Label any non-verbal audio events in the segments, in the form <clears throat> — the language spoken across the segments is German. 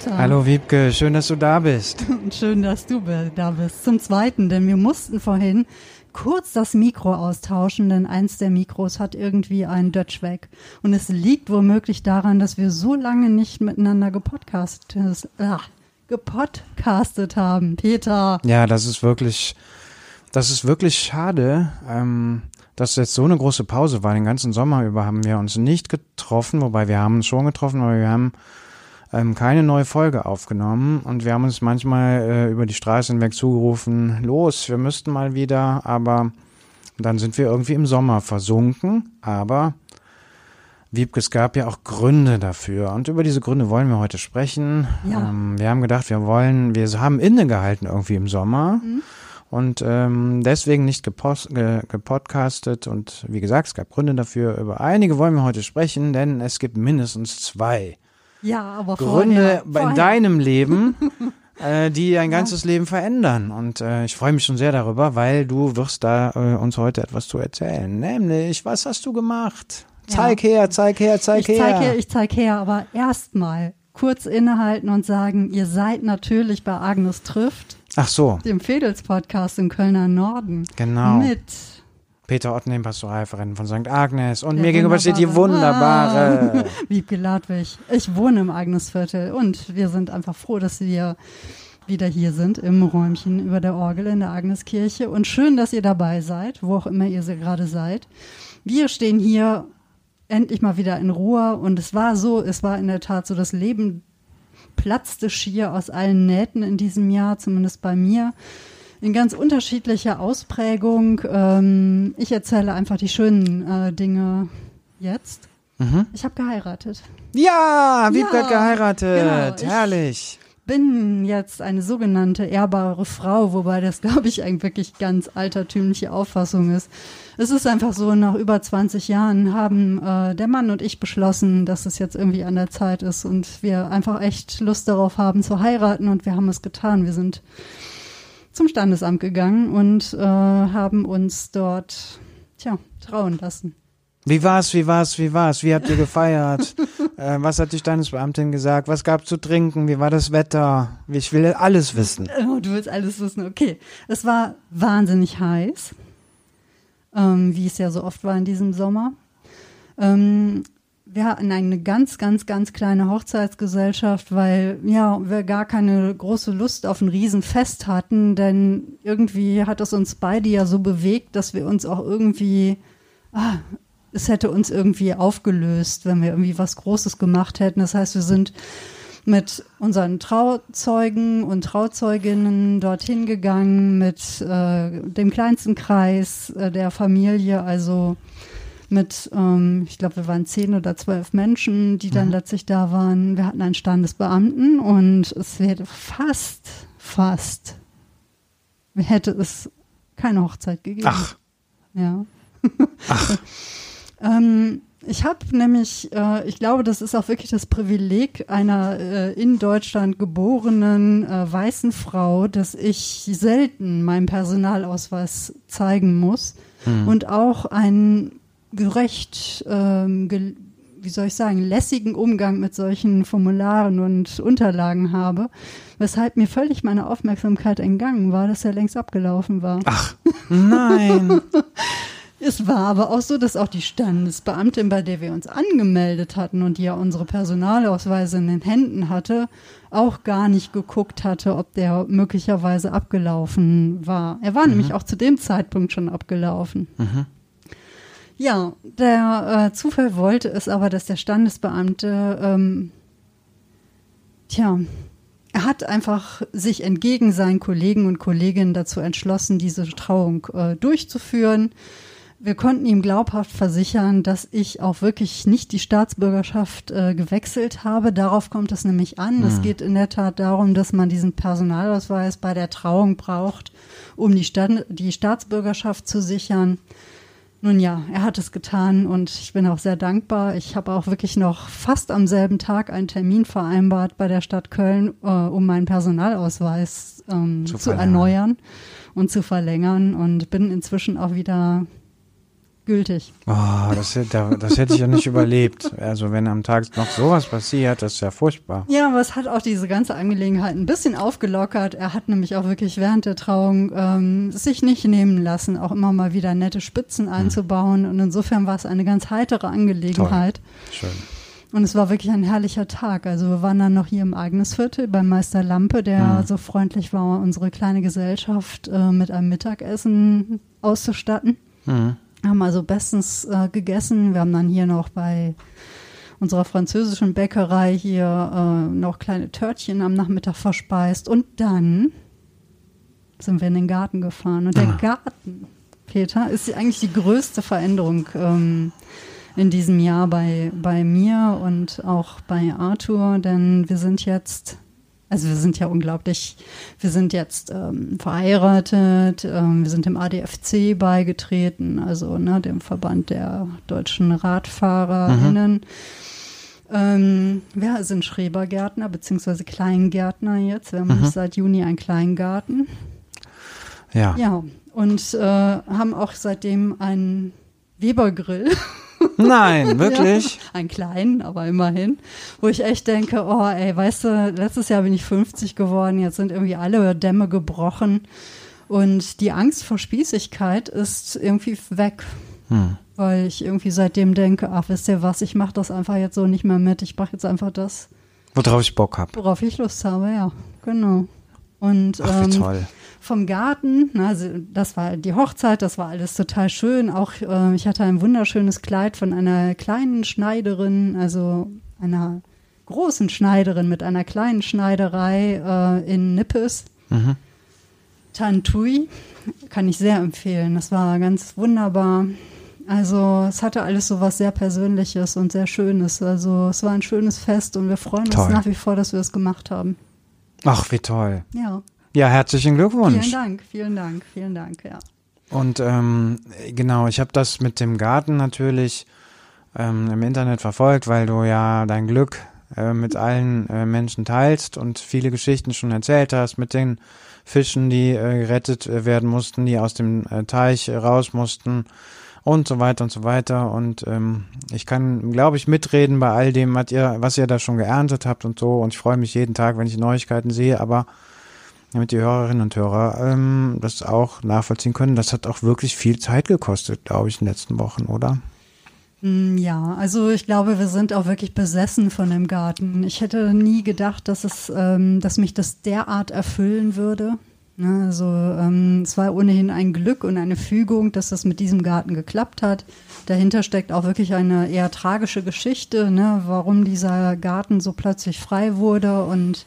Hallo Peter. Hallo Wiebke, schön, dass du da bist. <laughs> schön, dass du da bist. Zum Zweiten, denn wir mussten vorhin kurz das Mikro austauschen, denn eins der Mikros hat irgendwie einen Dutch weg. Und es liegt womöglich daran, dass wir so lange nicht miteinander gepodcastet, äh, gepodcastet haben. Peter. Ja, das ist wirklich, das ist wirklich schade. Ähm, dass jetzt so eine große Pause war. Den ganzen Sommer über haben wir uns nicht getroffen, wobei wir haben uns schon getroffen, aber wir haben ähm, keine neue Folge aufgenommen und wir haben uns manchmal äh, über die Straße hinweg zugerufen, los, wir müssten mal wieder, aber dann sind wir irgendwie im Sommer versunken, aber Wiebke, es gab ja auch Gründe dafür und über diese Gründe wollen wir heute sprechen. Ja. Ähm, wir haben gedacht, wir wollen, wir haben innegehalten irgendwie im Sommer. Mhm und ähm, deswegen nicht gepost, ge, gepodcastet. Und wie gesagt, es gab Gründe dafür. Über einige wollen wir heute sprechen, denn es gibt mindestens zwei ja, aber Gründe vorher, <laughs> vorher. in deinem Leben, <laughs> äh, die dein ganzes ja. Leben verändern. Und äh, ich freue mich schon sehr darüber, weil du wirst da äh, uns heute etwas zu erzählen. Nämlich, was hast du gemacht? Zeig ja. her, zeig her, zeig ich her. Zeig her. Ich zeig her, aber erstmal kurz innehalten und sagen, ihr seid natürlich bei Agnes trifft. Ach so. Dem Fedels-Podcast im Kölner Norden. Genau. Mit Peter Ottenheim, Pastoralverein von St. Agnes. Und mir gegenüber steht die wunderbare. Ah, Wiebke Ladwig. Ich wohne im Agnesviertel und wir sind einfach froh, dass wir wieder hier sind im Räumchen über der Orgel in der Agneskirche. Und schön, dass ihr dabei seid, wo auch immer ihr gerade seid. Wir stehen hier endlich mal wieder in Ruhe und es war so, es war in der Tat so, das Leben platzte schier aus allen Nähten in diesem Jahr, zumindest bei mir. In ganz unterschiedlicher Ausprägung. Ähm, ich erzähle einfach die schönen äh, Dinge jetzt. Mhm. Ich habe geheiratet. Ja, Wiebke ja, hat geheiratet. Genau, Herrlich. Ich bin jetzt eine sogenannte ehrbare Frau, wobei das, <laughs> glaube ich, eine wirklich ganz altertümliche Auffassung ist es ist einfach so, nach über 20 Jahren haben äh, der Mann und ich beschlossen, dass es jetzt irgendwie an der Zeit ist und wir einfach echt Lust darauf haben zu heiraten und wir haben es getan. Wir sind zum Standesamt gegangen und äh, haben uns dort, tja, trauen lassen. Wie war's, wie war's, wie war's? Wie habt ihr gefeiert? <laughs> äh, was hat die Standesbeamtin gesagt? Was gab zu trinken? Wie war das Wetter? Ich will alles wissen. Oh, du willst alles wissen, okay. Es war wahnsinnig heiß ähm, wie es ja so oft war in diesem Sommer. Ähm, wir hatten eine ganz, ganz, ganz kleine Hochzeitsgesellschaft, weil ja, wir gar keine große Lust auf ein Riesenfest hatten, denn irgendwie hat es uns beide ja so bewegt, dass wir uns auch irgendwie, ah, es hätte uns irgendwie aufgelöst, wenn wir irgendwie was Großes gemacht hätten. Das heißt, wir sind mit unseren Trauzeugen und Trauzeuginnen dorthin gegangen, mit äh, dem kleinsten Kreis äh, der Familie, also mit, ähm, ich glaube, wir waren zehn oder zwölf Menschen, die dann mhm. letztlich da waren. Wir hatten einen Standesbeamten und es hätte fast, fast, hätte es keine Hochzeit gegeben. Ach. Ja. Ach. <laughs> ähm, ich habe nämlich, äh, ich glaube, das ist auch wirklich das Privileg einer äh, in Deutschland geborenen äh, weißen Frau, dass ich selten meinen Personalausweis zeigen muss hm. und auch einen gerecht, ähm, ge wie soll ich sagen, lässigen Umgang mit solchen Formularen und Unterlagen habe, weshalb mir völlig meine Aufmerksamkeit entgangen war, dass er längst abgelaufen war. Ach, nein. <laughs> Es war aber auch so, dass auch die Standesbeamtin, bei der wir uns angemeldet hatten und die ja unsere Personalausweise in den Händen hatte, auch gar nicht geguckt hatte, ob der möglicherweise abgelaufen war. Er war mhm. nämlich auch zu dem Zeitpunkt schon abgelaufen. Mhm. Ja, der äh, Zufall wollte es aber, dass der Standesbeamte, ähm, tja, er hat einfach sich entgegen seinen Kollegen und Kolleginnen dazu entschlossen, diese Trauung äh, durchzuführen wir konnten ihm glaubhaft versichern, dass ich auch wirklich nicht die Staatsbürgerschaft äh, gewechselt habe. Darauf kommt es nämlich an. Mhm. Es geht in der Tat darum, dass man diesen Personalausweis bei der Trauung braucht, um die, Stand die Staatsbürgerschaft zu sichern. Nun ja, er hat es getan und ich bin auch sehr dankbar. Ich habe auch wirklich noch fast am selben Tag einen Termin vereinbart bei der Stadt Köln, äh, um meinen Personalausweis ähm, zu, zu erneuern und zu verlängern und bin inzwischen auch wieder gültig. Oh, das, hätte- das hätte ich ja nicht überlebt. Also wenn am Tag noch sowas passiert, das ist ja furchtbar. Ja, aber es hat auch diese ganze Angelegenheit ein bisschen aufgelockert. Er hat nämlich auch wirklich während der Trauung ähm, sich nicht nehmen lassen, auch immer mal wieder nette Spitzen Hm. einzubauen. Und insofern war es eine ganz heitere Angelegenheit. Schön. Und es war wirklich ein herrlicher Tag. Also wir waren dann noch hier im Agnesviertel beim Meister Lampe, der Hm. so freundlich war, unsere kleine Gesellschaft äh, mit einem Mittagessen auszustatten. Mhm. Haben also bestens äh, gegessen. Wir haben dann hier noch bei unserer französischen Bäckerei hier äh, noch kleine Törtchen am Nachmittag verspeist. Und dann sind wir in den Garten gefahren. Und der Ah. Garten, Peter, ist eigentlich die größte Veränderung ähm, in diesem Jahr bei, bei mir und auch bei Arthur, denn wir sind jetzt, also wir sind ja unglaublich, wir sind jetzt ähm, verheiratet, ähm, wir sind dem ADFC beigetreten, also ne, dem Verband der deutschen RadfahrerInnen. Ähm, wir sind Schrebergärtner beziehungsweise Kleingärtner jetzt. Wir haben Mhm. seit Juni einen Kleingarten. Ja. Ja, und äh, haben auch seitdem einen Webergrill. <laughs> Nein, <laughs> wirklich? Ja, einen kleinen, aber immerhin. Wo ich echt denke, oh ey, weißt du, letztes Jahr bin ich 50 geworden, jetzt sind irgendwie alle Dämme gebrochen. Und die Angst vor Spießigkeit ist irgendwie weg. Hm. Weil ich irgendwie seitdem denke, ach, wisst ihr was, ich mache das einfach jetzt so nicht mehr mit. Ich mache jetzt einfach das, Worauf ich Bock hab. worauf ich Lust habe, ja, genau. Und Ach, wie ähm, toll. Vom Garten. Also das war die Hochzeit, das war alles total schön. Auch äh, ich hatte ein wunderschönes Kleid von einer kleinen Schneiderin, also einer großen Schneiderin mit einer kleinen Schneiderei äh, in Nippes. Mhm. Tantui kann ich sehr empfehlen. Das war ganz wunderbar. Also es hatte alles so was sehr Persönliches und sehr Schönes. Also es war ein schönes Fest und wir freuen Toll. uns nach wie vor, dass wir es gemacht haben. Ach, wie toll. Ja, Ja, herzlichen Glückwunsch. vielen Dank, vielen Dank, vielen Dank, ja. Und ähm, genau, ich habe das mit dem Garten natürlich ähm, im Internet verfolgt, weil du ja dein Glück äh, mit allen äh, Menschen teilst und viele Geschichten schon erzählt hast mit den Fischen, die äh, gerettet äh, werden mussten, die aus dem äh, Teich äh, raus mussten und so weiter und so weiter. Und ähm, ich kann, glaube ich, mitreden bei all dem, was ihr, was ihr da schon geerntet habt und so. Und ich freue mich jeden Tag, wenn ich Neuigkeiten sehe, aber damit die Hörerinnen und Hörer ähm, das auch nachvollziehen können. Das hat auch wirklich viel Zeit gekostet, glaube ich, in den letzten Wochen, oder? Mm, Ja, also ich glaube, wir sind auch wirklich besessen von dem Garten. Ich hätte nie gedacht, dass es, ähm, dass mich das derart erfüllen würde. Ne, also ähm, es war ohnehin ein Glück und eine Fügung, dass das mit diesem Garten geklappt hat. Dahinter steckt auch wirklich eine eher tragische Geschichte, ne, warum dieser Garten so plötzlich frei wurde und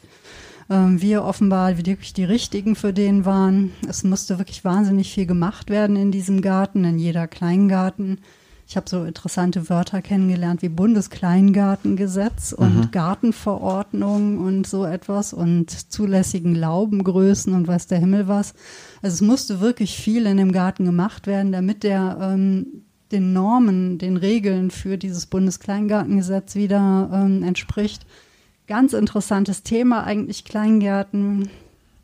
wir offenbar wirklich die Richtigen für den waren. Es musste wirklich wahnsinnig viel gemacht werden in diesem Garten, in jeder Kleingarten. Ich habe so interessante Wörter kennengelernt wie Bundeskleingartengesetz und Gartenverordnung und so etwas und zulässigen Laubengrößen und weiß der Himmel was. Also es musste wirklich viel in dem Garten gemacht werden, damit der ähm, den Normen, den Regeln für dieses Bundeskleingartengesetz wieder ähm, entspricht. Ganz interessantes Thema eigentlich Kleingärten.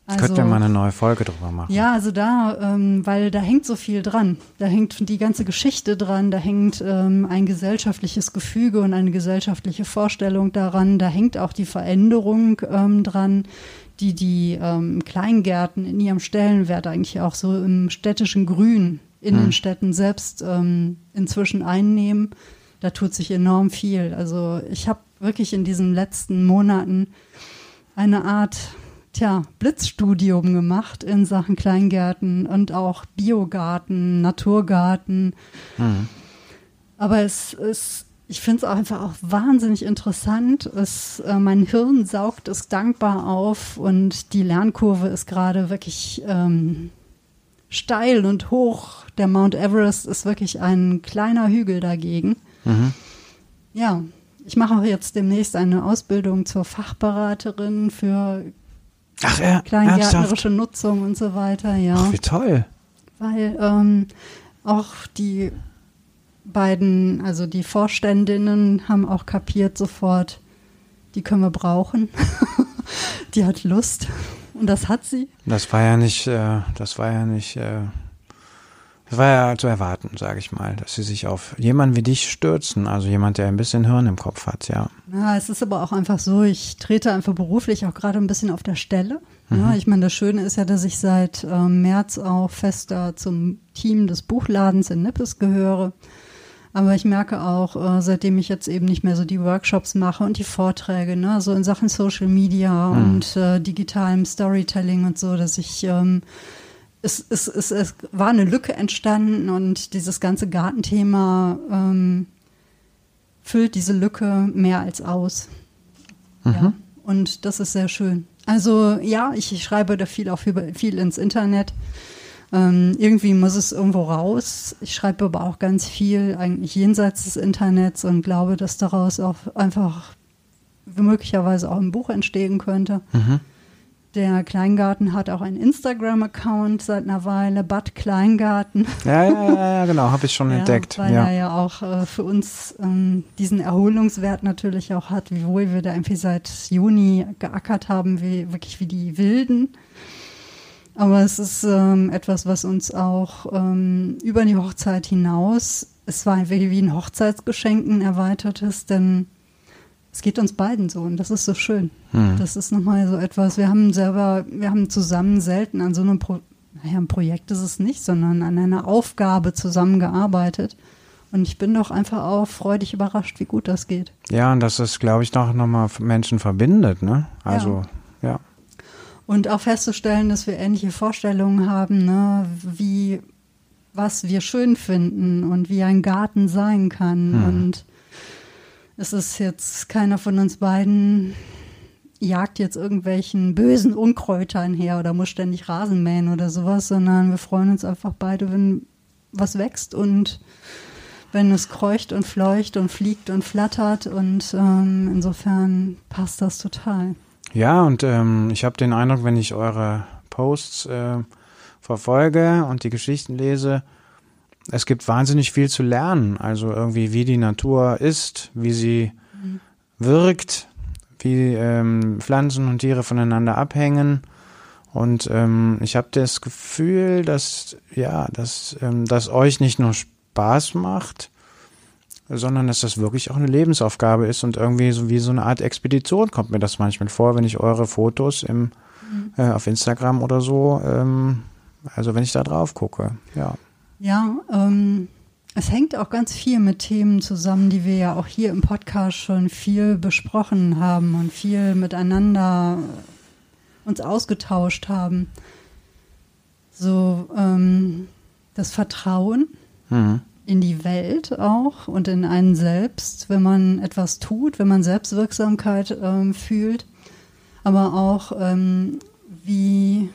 Also, Könnten wir mal eine neue Folge drüber machen. ja, also da, ähm, weil da hängt so viel dran. Da hängt die ganze Geschichte dran, da hängt ähm, ein gesellschaftliches Gefüge und eine gesellschaftliche Vorstellung daran. Da hängt auch die Veränderung ähm, dran, die die ähm, Kleingärten in ihrem Stellenwert eigentlich auch so im städtischen Grün in den Städten selbst ähm, inzwischen einnehmen. Da tut sich enorm viel. Also ich habe wirklich in diesen letzten Monaten eine Art tja, Blitzstudium gemacht in Sachen Kleingärten und auch Biogarten, Naturgarten. Aber es ist, ich finde es auch einfach auch wahnsinnig interessant. Es, äh, mein Hirn saugt es dankbar auf und die Lernkurve ist gerade wirklich ähm, steil und hoch. Der Mount Everest ist wirklich ein kleiner Hügel dagegen. Mhm. Ja, ich mache auch jetzt demnächst eine Ausbildung zur Fachberaterin für Ach, ernsthaft? kleingärtnerische Nutzung und so weiter, ja. Ach, wie toll. Weil ähm, auch die beiden, also die Vorständinnen haben auch kapiert sofort, die können wir brauchen. <laughs> die hat Lust und das hat sie. Das war ja nicht, äh, das war ja nicht, äh, Das war ja zu erwarten, sage ich mal, dass sie sich auf jemanden wie dich stürzen, also jemand, der ein bisschen Hirn im Kopf hat, ja. Ja, es ist aber auch einfach so, ich trete einfach beruflich auch gerade ein bisschen auf der Stelle. Ja, Mhm. ich meine, das Schöne ist ja, dass ich seit ähm, März auch fester zum Team des Buchladens in Nippes gehöre. Aber ich merke auch, äh, seitdem ich jetzt eben nicht mehr so die Workshops mache und die Vorträge, ne, so in Sachen Social Media Mhm. und äh, digitalem Storytelling und so, dass ich ähm, es, es, es, es war eine Lücke entstanden und dieses ganze Gartenthema ähm, füllt diese Lücke mehr als aus. Ja, und das ist sehr schön. Also ja, ich, ich schreibe da viel auch über, viel ins Internet. Ähm, irgendwie muss es irgendwo raus. Ich schreibe aber auch ganz viel eigentlich jenseits des Internets und glaube, dass daraus auch einfach möglicherweise auch ein Buch entstehen könnte. Der Kleingarten hat auch einen Instagram-Account seit einer Weile, Bad Kleingarten. Ja, ja, ja, ja genau, habe ich schon <laughs> Ja, entdeckt. Weil Ja. er ja auch äh, für uns ähm, diesen Erholungswert natürlich auch hat, wiewohl wir da irgendwie seit Juni geackert haben, wie, wirklich wie die Wilden. Aber es ist ähm, etwas, was uns auch ähm, über die Hochzeit hinaus, es war wie wie ein Hochzeitsgeschenk, ein erweitertes, denn es geht uns beiden so und das ist so schön. Hm. Das ist nochmal so etwas, wir haben selber, wir haben zusammen selten an so einem Pro naja, ein Projekt ist es nicht, sondern an einer Aufgabe zusammengearbeitet. Und ich bin doch einfach auch freudig überrascht, wie gut das geht. Ja, und dass es, glaube ich, noch nochmal Menschen verbindet, ne? Also, ja. Und auch festzustellen, dass wir ähnliche Vorstellungen haben, ne, wie was wir schön finden und wie ein Garten sein kann. Hm. Und es ist jetzt keiner von uns beiden jagt jetzt irgendwelchen bösen Unkräutern her oder muss ständig Rasen mähen oder sowas, sondern wir freuen uns einfach beide, wenn was wächst und wenn es kreucht und fleucht und fliegt und flattert und ähm, insofern passt das total. Ja, und ähm, ich habe den Eindruck, wenn ich eure Posts äh, verfolge und die Geschichten lese, es gibt wahnsinnig viel zu lernen. Also irgendwie, wie die Natur ist, wie sie wirkt, wie ähm, Pflanzen und Tiere voneinander abhängen. Und ähm, ich habe das Gefühl, dass ja, dass ähm, das euch nicht nur Spaß macht, sondern dass das wirklich auch eine Lebensaufgabe ist und irgendwie so wie so eine Art Expedition kommt mir das manchmal vor, wenn ich eure Fotos im, äh, auf Instagram oder so, ähm, also wenn ich da drauf gucke, ja. Ja, ähm, es hängt auch ganz viel mit Themen zusammen, die wir ja auch hier im Podcast schon viel besprochen haben und viel miteinander uns ausgetauscht haben. So ähm, das Vertrauen Mhm. in die Welt auch und in einen selbst, wenn man etwas tut, wenn man Selbstwirksamkeit ähm, fühlt, aber auch ähm, wie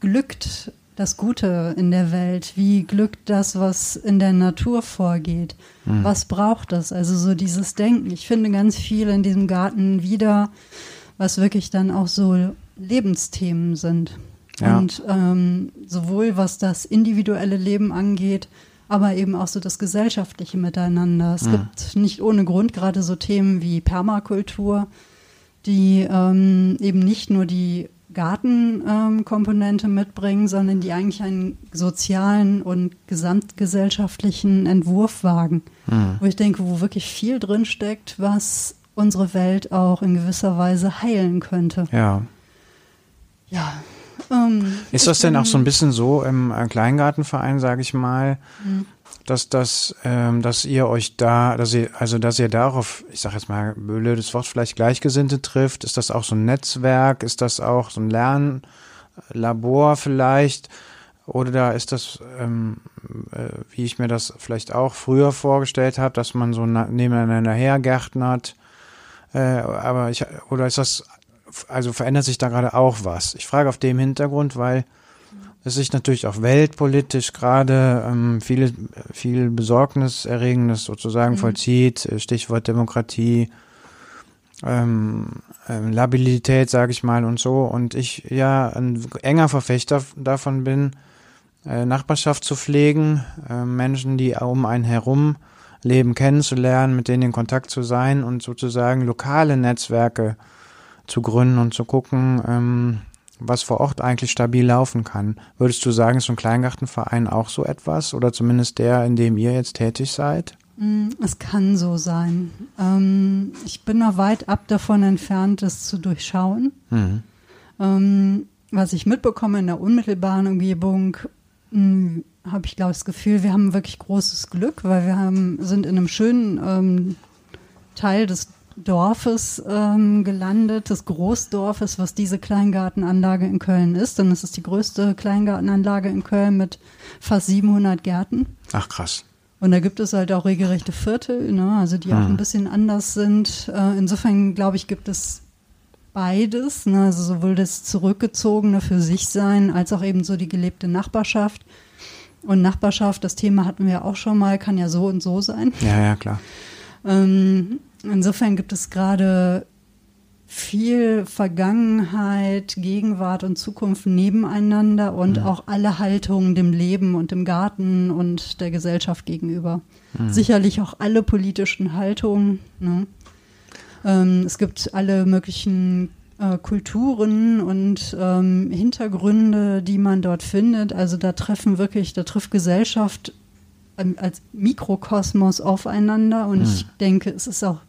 glückt das Gute in der Welt, wie glückt das, was in der Natur vorgeht, was braucht das, also so dieses Denken. Ich finde ganz viel in diesem Garten wieder, was wirklich dann auch so Lebensthemen sind. Ja. Und ähm, sowohl was das individuelle Leben angeht, aber eben auch so das gesellschaftliche Miteinander. Es gibt nicht ohne Grund gerade so Themen wie Permakultur, die ähm, eben nicht nur die Gartenkomponente ähm, mitbringen, sondern die eigentlich einen sozialen und gesamtgesellschaftlichen Entwurf wagen. Wo ich denke, wo wirklich viel drin steckt, was unsere Welt auch in gewisser Weise heilen könnte. Ja. Ja. Ähm, Ist das denn auch so ein bisschen so im äh, Kleingartenverein, sage ich mal, dass das, ähm, dass ihr euch da, dass ihr, also dass ihr darauf, ich sage jetzt mal blödes Wort, vielleicht Gleichgesinnte trifft? Ist das auch so ein Netzwerk? Ist das auch so ein Lernlabor vielleicht? Oder da ist das, ähm, äh, wie ich mir das vielleicht auch früher vorgestellt habe, dass man so na- nebeneinander hergärtnert? Äh, aber ich, oder ist das, also verändert sich da gerade auch was? Ich frage auf dem Hintergrund, weil es sich natürlich auch weltpolitisch gerade ähm, viele, viel Besorgniserregendes sozusagen vollzieht, äh, Stichwort Demokratie, ähm, ähm, Labilität, sage ich mal, und so. Und ich ja ein enger Verfechter davon bin, äh, Nachbarschaft zu pflegen, äh, Menschen, die um einen herum leben, kennenzulernen, mit denen in Kontakt zu sein und sozusagen lokale Netzwerke zu gründen und zu gucken, ähm, was vor Ort eigentlich stabil laufen kann. Würdest du sagen, ist so ein Kleingartenverein auch so etwas oder zumindest der, in dem ihr jetzt tätig seid? Mm, es kann so sein. Ähm, ich bin noch weit ab davon entfernt, das zu durchschauen. Mhm. Ähm, was ich mitbekomme in der unmittelbaren Umgebung, mm, habe ich, glaube ich, das Gefühl, wir haben wirklich großes Glück, weil wir haben, sind in einem schönen ähm, Teil des Dorfes ähm, gelandet, des Großdorfes, was diese Kleingartenanlage in Köln ist. Denn es ist die größte Kleingartenanlage in Köln mit fast 700 Gärten. Ach krass. Und da gibt es halt auch regelrechte Viertel, ne? also die hm. auch ein bisschen anders sind. Äh, insofern glaube ich, gibt es beides, ne? also sowohl das Zurückgezogene für sich sein, als auch eben so die gelebte Nachbarschaft. Und Nachbarschaft, das Thema hatten wir auch schon mal, kann ja so und so sein. Ja, ja, klar. Ähm, insofern gibt es gerade viel Vergangenheit, Gegenwart und Zukunft nebeneinander und mhm. auch alle Haltungen dem Leben und dem Garten und der Gesellschaft gegenüber. Mhm. Sicherlich auch alle politischen Haltungen. Ne? Ähm, es gibt alle möglichen äh, Kulturen und ähm, Hintergründe, die man dort findet. Also da treffen wirklich, da trifft Gesellschaft ähm, als Mikrokosmos aufeinander und mhm. ich denke, es ist auch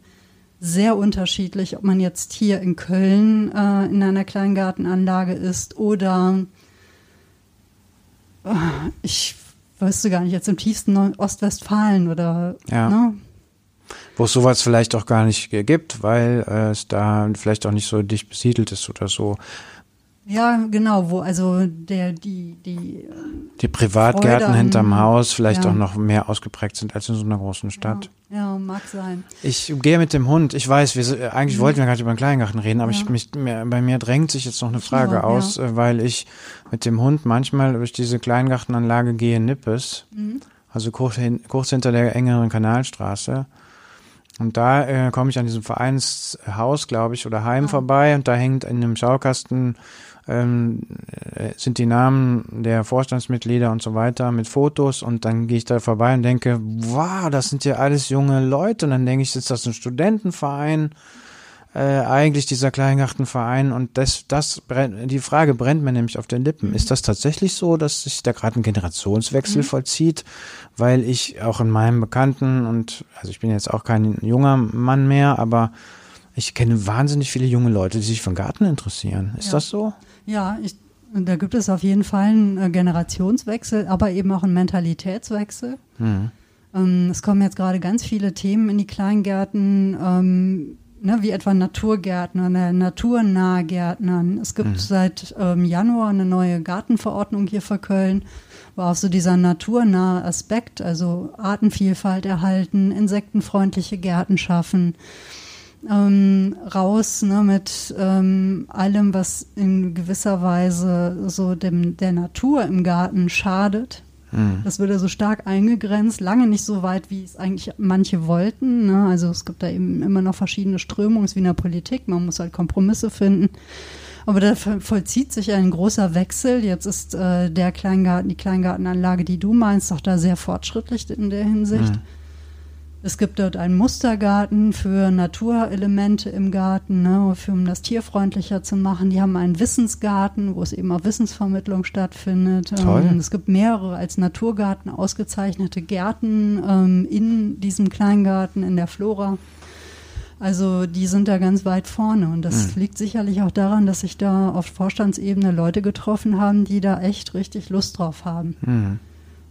sehr unterschiedlich, ob man jetzt hier in Köln äh, in einer Kleingartenanlage ist oder äh, ich weiß gar nicht, jetzt im tiefsten Ostwestfalen oder ja. ne? wo es sowas vielleicht auch gar nicht gibt, weil äh, es da vielleicht auch nicht so dicht besiedelt ist oder so. Ja, genau, wo also der, die, die. Die Privatgärten Freude hinterm Haus vielleicht ja. auch noch mehr ausgeprägt sind als in so einer großen Stadt. Ja, ja mag sein. Ich gehe mit dem Hund. Ich weiß, wir, eigentlich mhm. wollten wir gerade über den Kleingarten reden, aber ja. ich, mich, mir, bei mir drängt sich jetzt noch eine Frage ja, aus, äh, weil ich mit dem Hund manchmal durch diese Kleingartenanlage gehe in Nippes, mhm. also kurz, hin, kurz hinter der engeren Kanalstraße. Und da äh, komme ich an diesem Vereinshaus, glaube ich, oder Heim ah. vorbei und da hängt in einem Schaukasten ähm, äh, sind die Namen der Vorstandsmitglieder und so weiter mit Fotos und dann gehe ich da vorbei und denke, wow, das sind ja alles junge Leute und dann denke ich, ist das ein Studentenverein? Äh, eigentlich dieser Kleingartenverein und das, das brennt, die Frage brennt mir nämlich auf den Lippen. Mhm. Ist das tatsächlich so, dass sich da gerade ein Generationswechsel mhm. vollzieht? Weil ich auch in meinem Bekannten und also ich bin jetzt auch kein junger Mann mehr, aber ich kenne wahnsinnig viele junge Leute, die sich für den Garten interessieren. Ist ja. das so? Ja, ich, da gibt es auf jeden Fall einen äh, Generationswechsel, aber eben auch einen Mentalitätswechsel. Mhm. Ähm, es kommen jetzt gerade ganz viele Themen in die Kleingärten, ähm, ne, wie etwa Naturgärtner, ne, naturnahe Gärtnern. Es gibt mhm. seit ähm, Januar eine neue Gartenverordnung hier für Köln, wo auch so dieser naturnahe Aspekt, also Artenvielfalt erhalten, insektenfreundliche Gärten schaffen ähm, raus ne, mit ähm, allem, was in gewisser Weise so dem der Natur im Garten schadet. Mhm. Das wird ja so stark eingegrenzt, lange nicht so weit, wie es eigentlich manche wollten. Ne? Also es gibt da eben immer noch verschiedene Strömungen, wie in der Politik. Man muss halt Kompromisse finden. Aber da vollzieht sich ein großer Wechsel. Jetzt ist äh, der Kleingarten, die Kleingartenanlage, die du meinst, doch da sehr fortschrittlich in der Hinsicht. Mhm. Es gibt dort einen Mustergarten für Naturelemente im Garten, ne, für, um das tierfreundlicher zu machen. Die haben einen Wissensgarten, wo es eben auch Wissensvermittlung stattfindet. Toll. Ähm, es gibt mehrere als Naturgarten ausgezeichnete Gärten ähm, in diesem Kleingarten in der Flora. Also die sind da ganz weit vorne und das mhm. liegt sicherlich auch daran, dass sich da auf Vorstandsebene Leute getroffen haben, die da echt richtig Lust drauf haben. Mhm.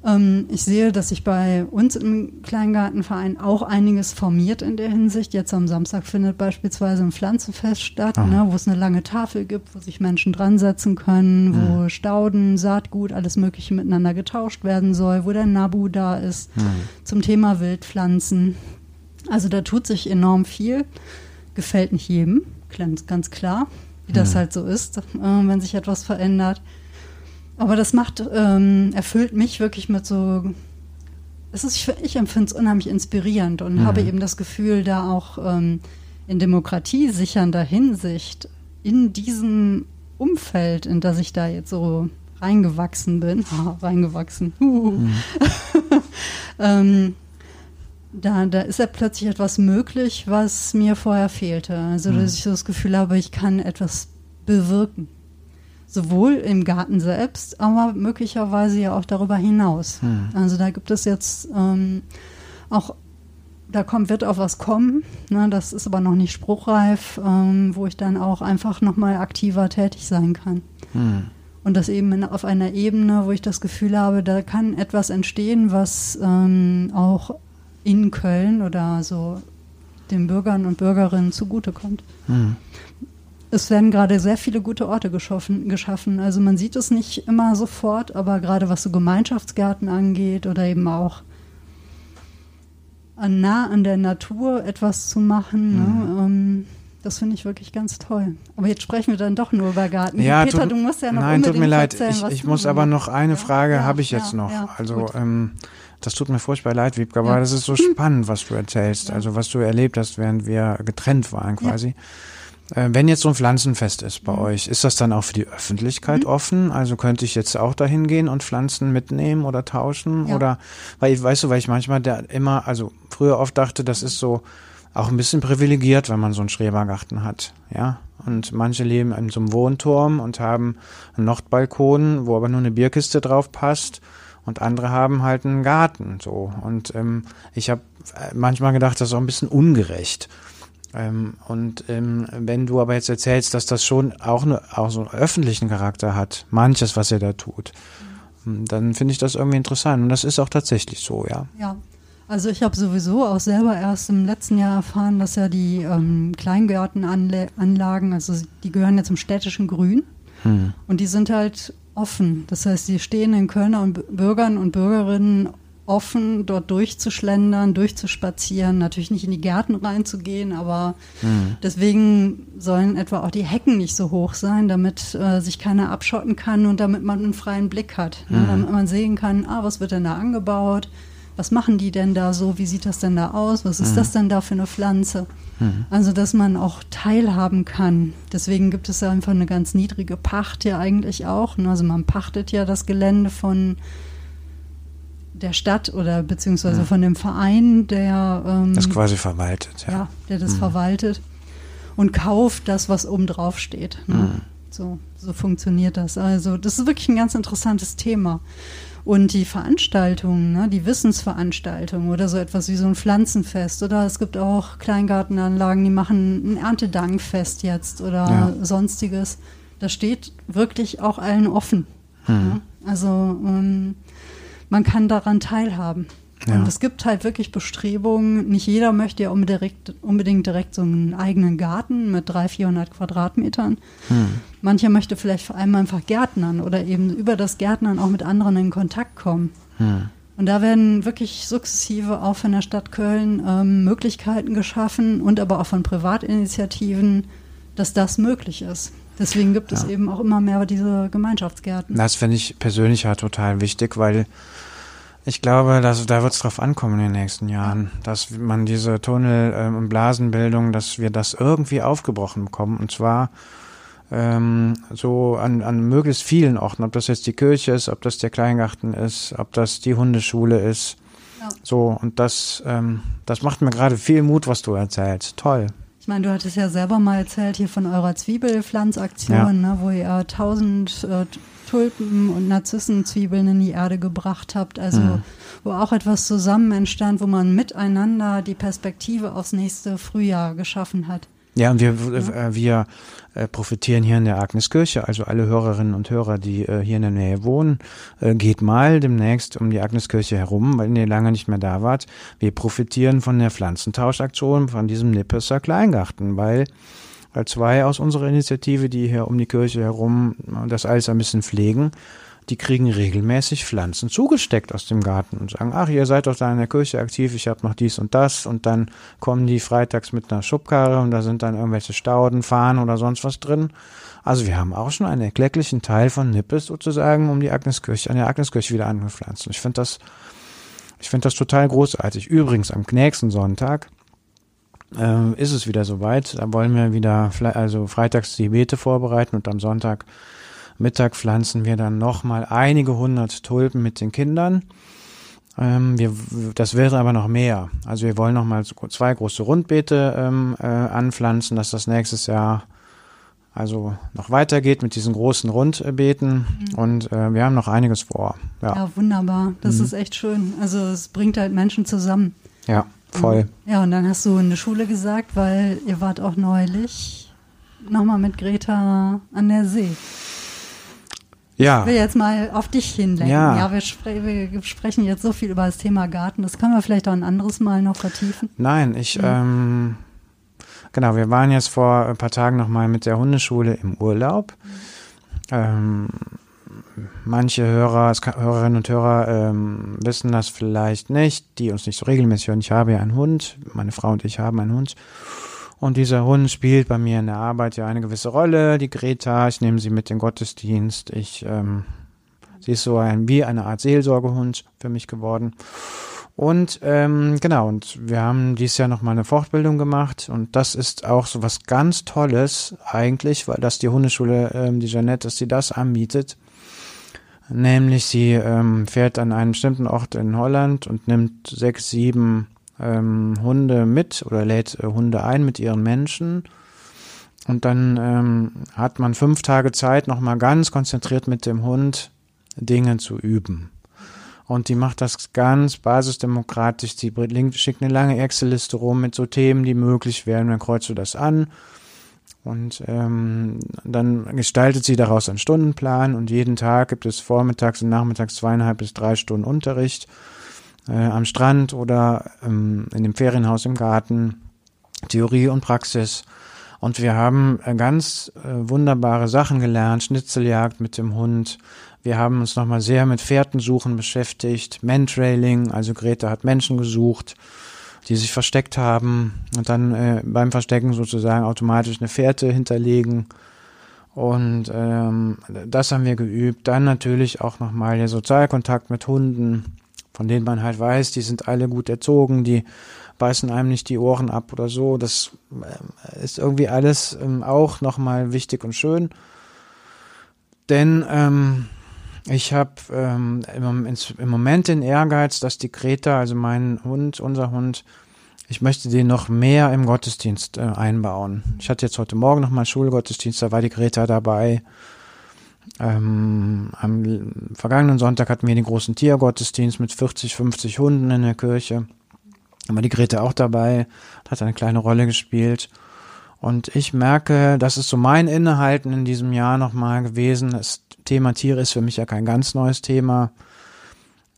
Ähm, ich sehe, dass sich bei uns im Kleingartenverein auch einiges formiert in der Hinsicht. Jetzt am Samstag findet beispielsweise ein Pflanzenfest statt, ne, wo es eine lange Tafel gibt, wo sich Menschen dran setzen können, wo mhm. Stauden, Saatgut, alles Mögliche miteinander getauscht werden soll, wo der Nabu da ist mhm. zum Thema Wildpflanzen. Also da tut sich enorm viel. Gefällt nicht jedem, ganz, klar, wie das mhm. halt so ist, äh, wenn sich etwas verändert. Aber das macht, ähm, erfüllt mich wirklich mit so, es ist, ich empfinde es unheimlich inspirierend und mhm. habe eben das Gefühl, da auch ähm, in Demokratie sichernder Hinsicht in diesem Umfeld, in das ich da jetzt so reingewachsen bin, <laughs> reingewachsen, <laughs> uh. mhm. <laughs> ähm, da, da ist ja plötzlich etwas möglich, was mir vorher fehlte. Also, dass mhm. ich so das Gefühl habe, ich kann etwas bewirken Sowohl im Garten selbst, aber möglicherweise ja auch darüber hinaus. Hm. Also da gibt es jetzt ähm, auch, da kommt, wird auch was kommen. Ne? Das ist aber noch nicht spruchreif, ähm, wo ich dann auch einfach nochmal aktiver tätig sein kann. Hm. Und das eben in, auf einer Ebene, wo ich das Gefühl habe, da kann etwas entstehen, was ähm, auch in Köln oder so den Bürgern und Bürgerinnen zugutekommt. Hm. Es werden gerade sehr viele gute Orte geschaffen, geschaffen. Also man sieht es nicht immer sofort, aber gerade was so Gemeinschaftsgärten angeht oder eben auch an, nah an der Natur etwas zu machen, Mhm. ne, ähm, das finde ich wirklich ganz toll. Aber jetzt sprechen wir dann doch nur über Garten. Ja, Peter, tut, du musst ja noch nein, tut mir leid. erzählen, Ich, ich muss aber noch eine Frage ja, habe ich jetzt ja, noch. ja, also ähm, das tut mir furchtbar leid, Wiebke, aber das ist so <clears throat> spannend, was du erzählst. Also was du erlebt hast, während wir getrennt waren quasi. Äh, wenn jetzt so ein Pflanzenfest ist bei Mhm. euch, ist das dann auch für die Öffentlichkeit offen? Also könnte ich jetzt auch dahin gehen und Pflanzen mitnehmen oder tauschen? Ja. Oder weil ich, weißt du, weil ich manchmal der immer, also früher oft dachte, das ist so auch ein bisschen privilegiert, wenn man so einen Schrebergarten hat, ja. Und manche leben in so einem Wohnturm und haben einen Nordbalkon, wo aber nur eine Bierkiste drauf passt. Und andere haben halt einen Garten, so. Und ähm, ich habe manchmal gedacht, das ist auch ein bisschen ungerecht. Ähm, und ähm, wenn du aber jetzt erzählst, dass das schon auch, eine, auch so einen öffentlichen Charakter hat, manches, was er da tut, ähm, dann finde ich das irgendwie interessant. Und das ist auch tatsächlich so, ja. Ja, also ich habe sowieso auch selber erst im letzten Jahr erfahren, dass ja die ähm, Kleingärtenanlagen, also die gehören ja zum städtischen Grün Hm. und die sind halt offen. Das heißt, die stehen den Kölner und Bürgern und Bürgerinnen offen, dort durchzuschlendern, durchzuspazieren, natürlich nicht in die Gärten reinzugehen, aber Hm. deswegen sollen etwa auch die Hecken nicht so hoch sein, damit äh, sich keiner abschotten kann und damit man einen freien Blick hat. Ne? Mhm. Damit man sehen kann, ah, was wird denn da angebaut? Was machen die denn da so? Wie sieht das denn da aus? Was ist Mhm. das denn da für eine Pflanze? Hm. Also, dass man auch teilhaben kann. Deswegen gibt es ja einfach eine ganz niedrige Pacht ja eigentlich auch. ne? Also man pachtet ja das Gelände von der Stadt oder beziehungsweise Mhm. von dem Verein, der ähm, Das quasi verwaltet, ja. ja, der das Mhm. verwaltet und kauft das, was oben drauf steht. Ne? Mhm. So, so funktioniert das. Also, das ist wirklich ein ganz interessantes Thema. Und die Veranstaltungen, ne, die Wissensveranstaltungen oder so etwas wie so ein Pflanzenfest oder es gibt auch Kleingartenanlagen, die machen ein Erntedankfest jetzt oder Ja. sonstiges. Das steht wirklich auch allen offen. Hm. Ne? Also ähm, man kann daran teilhaben. Ja. Und es gibt halt wirklich Bestrebungen. Nicht jeder möchte ja unbedingt, unbedingt direkt so einen eigenen Garten mit 300, 400 Quadratmetern. Hm. Mancher möchte vielleicht vor allem einfach Gärtnern oder eben über das Gärtnern auch mit anderen in Kontakt kommen. Hm. Und da werden wirklich sukzessive auch von der Stadt Köln ähm, Möglichkeiten geschaffen und aber auch von Privatinitiativen, dass das möglich ist. Deswegen gibt es Ja. eben auch immer mehr diese Gemeinschaftsgärten. Das finde ich persönlich halt total wichtig, weil ich glaube, dass, da wird es drauf ankommen in den nächsten Jahren, dass man diese Tunnel- ähm, und Blasenbildung, dass wir das irgendwie aufgebrochen bekommen. Und zwar ähm, so an, an möglichst vielen Orten, ob das jetzt die Kirche ist, ob das der Kleingarten ist, ob das die Hundeschule ist. Ja. So, und das, ähm, das macht mir gerade viel Mut, was du erzählst. Toll. Ich meine, du hattest ja selber mal erzählt hier von eurer Zwiebelpflanzaktion, ne, wo ihr tausend äh, Tulpen und Narzissenzwiebeln in die Erde gebracht habt. Also Mhm. wo auch etwas zusammen entstand, wo man miteinander die Perspektive aufs nächste Frühjahr geschaffen hat. Ja, und wir, äh, wir äh, profitieren hier in der Agneskirche, also alle Hörerinnen und Hörer, die äh, hier in der Nähe wohnen, äh, geht mal demnächst um die Agneskirche herum, weil ihr lange nicht mehr da wart. Wir profitieren von der Pflanzentauschaktion, von diesem Nippeser Kleingarten, weil äh, zwei aus unserer Initiative, die hier um die Kirche herum das alles ein bisschen pflegen, die kriegen regelmäßig Pflanzen zugesteckt aus dem Garten und sagen, ach, ihr seid doch da in der Kirche aktiv, ich habe noch dies und das und dann kommen die freitags mit einer Schubkarre und da sind dann irgendwelche Stauden, Fahnen oder sonst was drin. Also wir haben auch schon einen erklecklichen Teil von Nippes sozusagen um die Agneskirche, an der Agneskirche wieder angepflanzt. Und ich finde das, ich finde das total großartig. Übrigens am nächsten Sonntag äh, ist es wieder soweit. Da wollen wir wieder, also freitags die Beete vorbereiten und am Sonntag Mittag pflanzen wir dann nochmal einige hundert Tulpen mit den Kindern. Ähm, wir, das wäre aber noch mehr. Also wir wollen nochmal zwei große Rundbeete ähm, äh, anpflanzen, dass das nächstes Jahr also noch weitergeht mit diesen großen Rundbeeten mhm. und äh, wir haben noch einiges vor. Ja, ja wunderbar. Das mhm. ist echt schön. Also es bringt halt Menschen zusammen. Ja, voll. Ja, und dann hast du in der Schule gesagt, weil ihr wart auch neulich nochmal mit Greta an der See. Ja. Ich will jetzt mal auf dich hinlenken. Ja, ja wir, spre wir, sprechen jetzt so viel über das Thema Garten. Das können wir vielleicht auch ein anderes Mal noch vertiefen. Nein, ich, mhm. ähm, genau, wir waren jetzt vor ein paar Tagen nochmal mit der Hundeschule im Urlaub. Mhm. Ähm, manche Hörer, Hörerinnen und Hörer ähm, wissen das vielleicht nicht, die uns nicht so regelmäßig hören. Ich habe ja einen Hund, meine Frau und ich haben einen Hund. Und dieser Hund spielt bei mir in der Arbeit ja eine gewisse Rolle. Die Greta, ich nehme sie mit in den Gottesdienst. Ich, ähm, sie ist so ein, wie eine Art Seelsorgehund für mich geworden. Und ähm, genau, und wir haben dieses Jahr nochmal eine Fortbildung gemacht und das ist auch so was ganz Tolles eigentlich, weil das die Hundeschule, ähm, die Jeanette, dass sie das anbietet. Nämlich sie ähm, fährt an einen bestimmten Ort in Holland und nimmt sechs, sieben ähm, Hunde mit oder lädt äh, Hunde ein mit ihren Menschen. Und dann ähm, hat man fünf Tage Zeit, nochmal ganz konzentriert mit dem Hund Dinge zu üben. Und die macht das ganz basisdemokratisch. Die schickt eine lange Excel-Liste rum mit so Themen, die möglich wären. Dann kreuzt du das an. Und ähm, dann gestaltet sie daraus einen Stundenplan und jeden Tag gibt es vormittags und nachmittags zweieinhalb bis drei Stunden Unterricht äh, am Strand oder ähm, in dem Ferienhaus im Garten, Theorie und Praxis. Und wir haben äh, ganz äh, wunderbare Sachen gelernt, Schnitzeljagd mit dem Hund. Wir haben uns nochmal sehr mit Fährtensuchen beschäftigt, Mantrailing, also Greta hat Menschen gesucht, die sich versteckt haben und dann äh, beim Verstecken sozusagen automatisch eine Fährte hinterlegen. Und ähm, das haben wir geübt. Dann natürlich auch nochmal der Sozialkontakt mit Hunden von denen man halt weiß, die sind alle gut erzogen, die beißen einem nicht die Ohren ab oder so. Das äh, ist irgendwie alles ähm, auch nochmal wichtig und schön. Denn ähm, ich habe ähm, im, im, Moment den Ehrgeiz, dass die Greta, also mein Hund, unser Hund, ich möchte den noch mehr im Gottesdienst äh, einbauen. Ich hatte jetzt heute Morgen nochmal Schulgottesdienst, da war die Greta dabei. Ähm, am vergangenen Sonntag hatten wir den großen Tiergottesdienst mit 40, 50 Hunden in der Kirche. Da war die Grete auch dabei, hat eine kleine Rolle gespielt. Und ich merke, das ist so mein Innehalten in diesem Jahr nochmal gewesen. Das Thema Tiere ist für mich ja kein ganz neues Thema.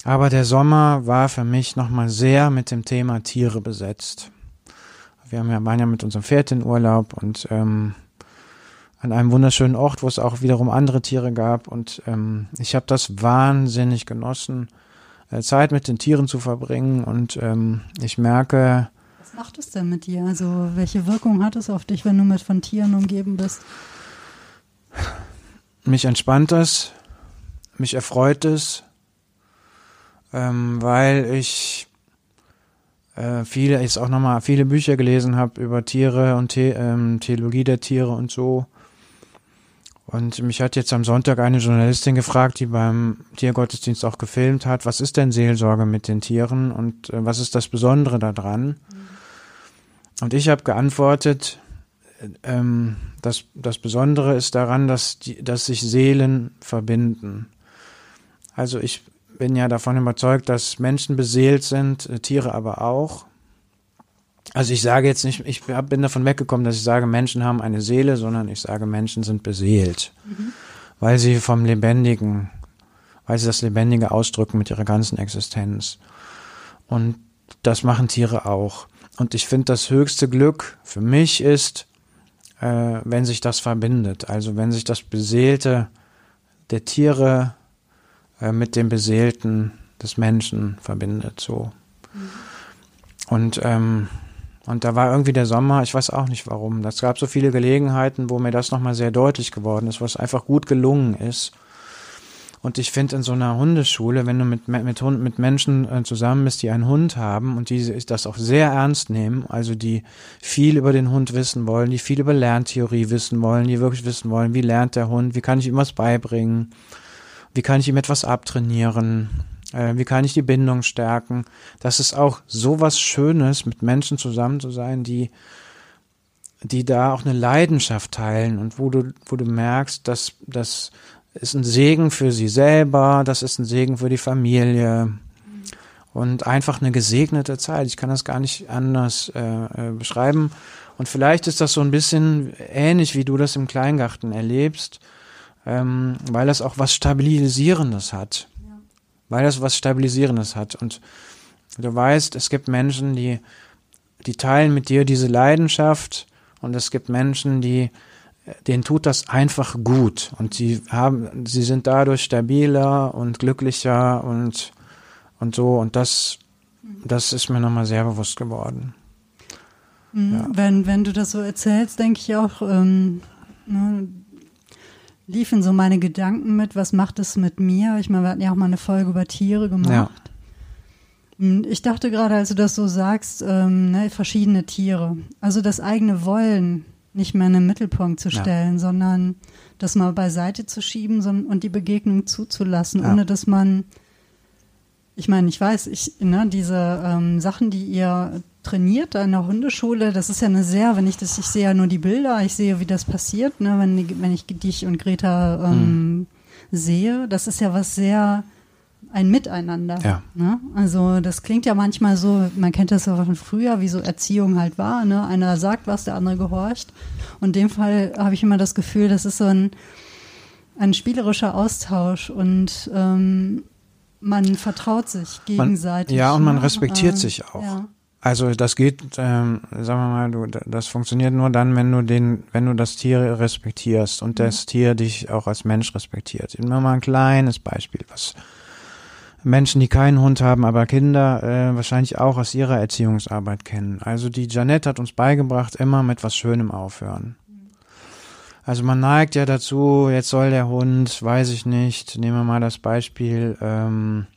Aber der Sommer war für mich nochmal sehr mit dem Thema Tiere besetzt. Wir haben ja, waren ja mit unserem Pferd in Urlaub und ähm, an einem wunderschönen Ort, wo es auch wiederum andere Tiere gab. Und ähm, ich habe das wahnsinnig genossen, äh, Zeit mit den Tieren zu verbringen. Und ähm, ich merke. Was macht es denn mit dir? Also welche Wirkung hat es auf dich, wenn du mit von Tieren umgeben bist? Mich entspannt es, mich erfreut es, ähm, weil ich äh, viele, jetzt auch nochmal viele Bücher gelesen habe über Tiere und The ähm, Theologie der Tiere und so. Und mich hat jetzt am Sonntag eine Journalistin gefragt, die beim Tiergottesdienst auch gefilmt hat, was ist denn Seelsorge mit den Tieren und äh, was ist das Besondere daran? Und ich habe geantwortet, ähm, das, das Besondere ist daran, dass, die, dass sich Seelen verbinden. Also ich bin ja davon überzeugt, dass Menschen beseelt sind, äh, Tiere aber auch. Also ich sage jetzt nicht, ich bin davon weggekommen, dass ich sage, Menschen haben eine Seele, sondern ich sage, Menschen sind beseelt, mhm. weil sie vom Lebendigen, weil sie das Lebendige ausdrücken mit ihrer ganzen Existenz. Und das machen Tiere auch. Und ich finde, das höchste Glück für mich ist, äh, wenn sich das verbindet. Also wenn sich das Beseelte der Tiere äh, mit dem Beseelten des Menschen verbindet. So. Mhm. Und ähm, und da war irgendwie der Sommer, ich weiß auch nicht warum. Es gab so viele Gelegenheiten, wo mir das nochmal sehr deutlich geworden ist, was einfach gut gelungen ist. Und ich finde in so einer Hundeschule, wenn du mit, mit, Hund, mit Menschen äh, zusammen bist, die einen Hund haben und die das auch sehr ernst nehmen, also die viel über den Hund wissen wollen, die viel über Lerntheorie wissen wollen, die wirklich wissen wollen, wie lernt der Hund, wie kann ich ihm was beibringen, wie kann ich ihm etwas abtrainieren, äh, wie kann ich die Bindung stärken? Das ist auch so was Schönes, mit Menschen zusammen zu sein, die die da auch eine Leidenschaft teilen und wo du, wo du merkst, dass das ist ein Segen für sie selber, das ist ein Segen für die Familie und einfach eine gesegnete Zeit. Ich kann das gar nicht anders äh, äh, beschreiben. Und vielleicht ist das so ein bisschen ähnlich, wie du das im Kleingarten erlebst, ähm, weil das auch was Stabilisierendes hat. Weil das was Stabilisierendes hat. Und du weißt, es gibt Menschen, die, die teilen mit dir diese Leidenschaft und es gibt Menschen, die denen tut das einfach gut und sie haben, sie sind dadurch stabiler und glücklicher und und so und das, das ist mir nochmal sehr bewusst geworden. Mhm. Ja. Wenn, wenn du das so erzählst, denke ich auch, ähm, ne, liefen so meine Gedanken mit, was macht es mit mir? Ich meine, wir hatten ja auch mal eine Folge über Tiere gemacht. Ja. Hm, ich dachte gerade, als du das so sagst, ähm, ne, verschiedene Tiere. Also das eigene Wollen nicht mehr in den Mittelpunkt zu stellen, ja. sondern das mal beiseite zu schieben und die Begegnung zuzulassen, ja. ohne dass man, ich meine, ich weiß, ich, ne, diese ähm, Sachen, die ihr trainiert da in der Hundeschule, das ist ja eine sehr, wenn ich das, ich sehe ja nur die Bilder, ich sehe, wie das passiert, ne, wenn, wenn ich dich und Greta ähm, mhm. sehe, das ist ja was sehr ein Miteinander. Ja. Ne? Also das klingt ja manchmal so, man kennt das ja von früher, wie so Erziehung halt war. Ne? Einer sagt was, der andere gehorcht. Und in dem Fall habe ich immer das Gefühl, das ist so ein, ein spielerischer Austausch und ähm, man vertraut sich gegenseitig. Man, ja, und man ne? respektiert ähm, sich auch. Ja. Also das geht, ähm, sagen wir mal, du, das funktioniert nur dann, wenn du den, wenn du das Tier respektierst und mhm. das Tier dich auch als Mensch respektiert. Immer mal ein kleines Beispiel, was Menschen, die keinen Hund haben, aber Kinder äh, wahrscheinlich auch aus ihrer Erziehungsarbeit kennen. Also die Janette hat uns beigebracht, immer mit was Schönem aufhören. Also man neigt ja dazu, jetzt soll der Hund, weiß ich nicht, nehmen wir mal das Beispiel, ähm,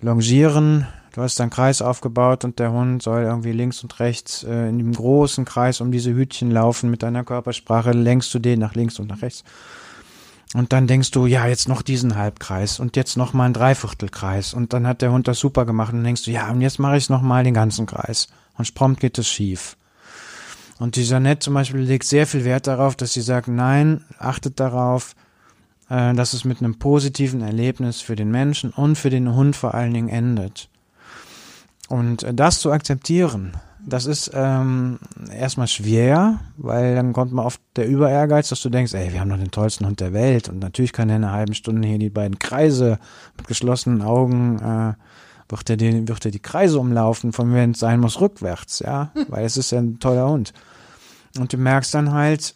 longieren. Du hast einen Kreis aufgebaut und der Hund soll irgendwie links und rechts äh, in dem großen Kreis um diese Hütchen laufen. Mit deiner Körpersprache lenkst du den nach links und nach rechts. Und dann denkst du, ja, jetzt noch diesen Halbkreis und jetzt noch mal einen Dreiviertelkreis. Und dann hat der Hund das super gemacht und denkst du, ja, und jetzt mache ich noch mal den ganzen Kreis. Und prompt geht es schief. Und die Jeanette zum Beispiel legt sehr viel Wert darauf, dass sie sagt, nein, achtet darauf, äh, dass es mit einem positiven Erlebnis für den Menschen und für den Hund vor allen Dingen endet. Und äh, das zu akzeptieren, das ist ähm, erstmal schwer, weil dann kommt man oft der Überehrgeiz, dass du denkst, ey, wir haben doch den tollsten Hund der Welt und natürlich kann er in einer halben Stunde hier die beiden Kreise mit geschlossenen Augen äh, wird er die, wird er die Kreise umlaufen, von wenn es sein muss rückwärts, ja, weil es ist ja ein toller Hund. Und du merkst dann halt,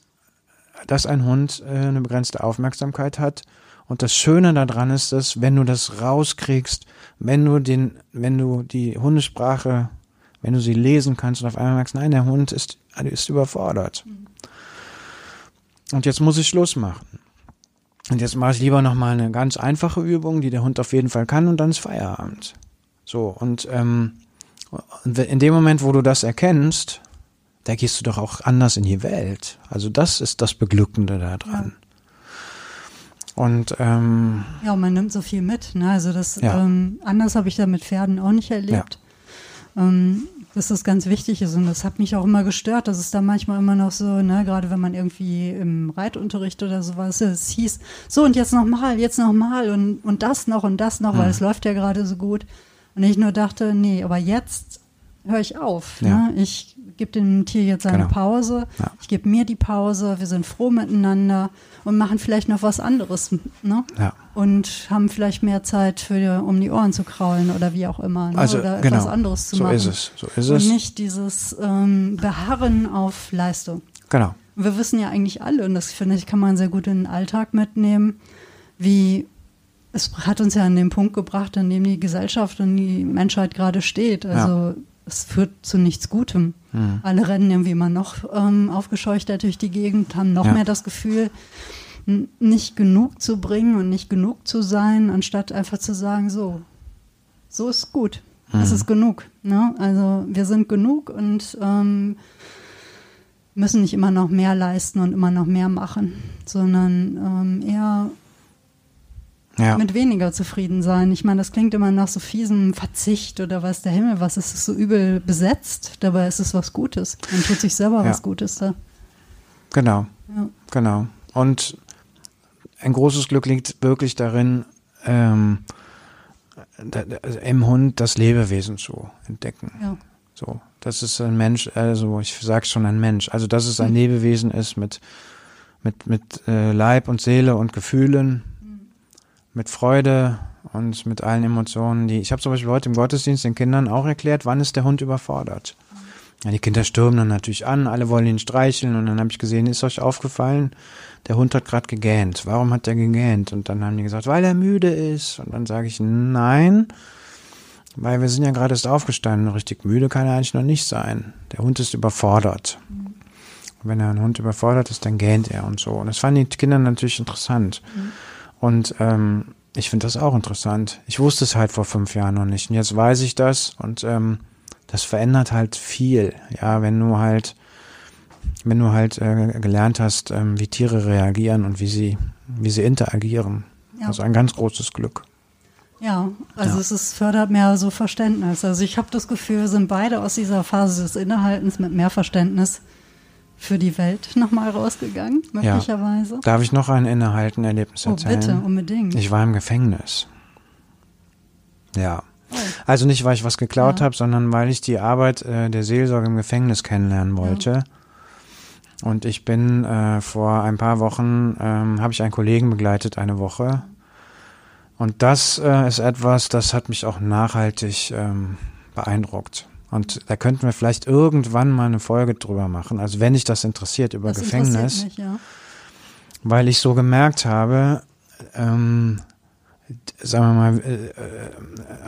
dass ein Hund äh, eine begrenzte Aufmerksamkeit hat. Und das Schöne daran ist, dass wenn du das rauskriegst, wenn du den, wenn du die Hundesprache wenn du sie lesen kannst und auf einmal merkst, nein, der Hund ist, ist überfordert. Und jetzt muss ich Schluss machen. Und jetzt mache ich lieber nochmal eine ganz einfache Übung, die der Hund auf jeden Fall kann und dann ist Feierabend. So, und ähm, in dem Moment, wo du das erkennst, da gehst du doch auch anders in die Welt. Also das ist das Beglückende daran. Ja. Und ähm, ja, und man nimmt so viel mit. Ne? Also das ja. ähm, anders habe ich da mit Pferden auch nicht erlebt. Ja ähm, dass das ganz wichtig ist. Und das hat mich auch immer gestört, dass es da manchmal immer noch so, ne, gerade wenn man irgendwie im Reitunterricht oder sowas, es hieß, so und jetzt nochmal, jetzt nochmal und, und das noch und das noch, mhm. weil es läuft ja gerade so gut. Und ich nur dachte, nee, aber jetzt höre ich auf. Ja. Ne? Ich gebe dem Tier jetzt seine genau. Pause, ja. ich gebe mir die Pause, wir sind froh miteinander und machen vielleicht noch was anderes. Ne? Ja. Und haben vielleicht mehr Zeit, für, um die Ohren zu kraulen oder wie auch immer. Ne? Also, oder genau. etwas anderes zu so machen. Ist es. So ist es. Und nicht dieses ähm, Beharren auf Leistung. Genau. Wir wissen ja eigentlich alle, und das finde ich, kann man sehr gut in den Alltag mitnehmen, wie es hat uns ja an den Punkt gebracht, an dem die Gesellschaft und die Menschheit gerade steht. Also ja es führt zu nichts Gutem. Mhm. Alle rennen irgendwie immer noch ähm, aufgescheuchter durch die Gegend, haben noch ja. mehr das Gefühl, nicht genug zu bringen und nicht genug zu sein, anstatt einfach zu sagen, so, so ist gut. Mhm. Es ist genug. Ne? Also wir sind genug und ähm, müssen nicht immer noch mehr leisten und immer noch mehr machen, sondern ähm, eher ja. mit weniger zufrieden sein. Ich meine, das klingt immer nach so fiesem Verzicht oder was der Himmel, was ist so übel besetzt. Dabei ist es was Gutes. Man tut sich selber ja. was Gutes da. Genau. Ja. Genau. Und ein großes Glück liegt wirklich darin, ähm, im Hund das Lebewesen zu entdecken. Ja. So, das ist ein Mensch, also ich sage schon ein Mensch, also dass es ein mhm. Lebewesen ist mit mit mit äh, Leib und Seele und Gefühlen. Mit Freude und mit allen Emotionen, die ich habe zum Beispiel heute im Gottesdienst den Kindern auch erklärt, wann ist der Hund überfordert. Ja, die Kinder stürmen dann natürlich an, alle wollen ihn streicheln und dann habe ich gesehen, ist euch aufgefallen, der Hund hat gerade gegähnt. Warum hat er gegähnt? Und dann haben die gesagt, weil er müde ist. Und dann sage ich, nein, weil wir sind ja gerade erst aufgestanden. Richtig müde kann er eigentlich noch nicht sein. Der Hund ist überfordert. Mhm. wenn er ein Hund überfordert ist, dann gähnt er und so. Und das fanden die Kinder natürlich interessant. Mhm. Und ähm, ich finde das auch interessant. Ich wusste es halt vor fünf Jahren noch nicht. Und jetzt weiß ich das und ähm, das verändert halt viel. Ja, wenn du halt, wenn du halt äh, gelernt hast, ähm, wie Tiere reagieren und wie sie, wie sie interagieren. Ja. Also ein ganz großes Glück. Ja, also ja. es ist, fördert mehr so Verständnis. Also ich habe das Gefühl, wir sind beide aus dieser Phase des Innehaltens mit mehr Verständnis für die Welt nochmal rausgegangen, möglicherweise. Ja. Darf ich noch ein Innehalten-Erlebnis oh, erzählen? bitte, unbedingt. Ich war im Gefängnis. Ja. Also nicht, weil ich was geklaut ja. habe, sondern weil ich die Arbeit äh, der Seelsorge im Gefängnis kennenlernen wollte. Ja. Und ich bin äh, vor ein paar Wochen, ähm, habe ich einen Kollegen begleitet, eine Woche. Und das äh, ist etwas, das hat mich auch nachhaltig ähm, beeindruckt. Und da könnten wir vielleicht irgendwann mal eine Folge drüber machen. Also wenn dich das interessiert über das Gefängnis. Mich, ja. Weil ich so gemerkt habe, ähm, sagen wir mal, äh,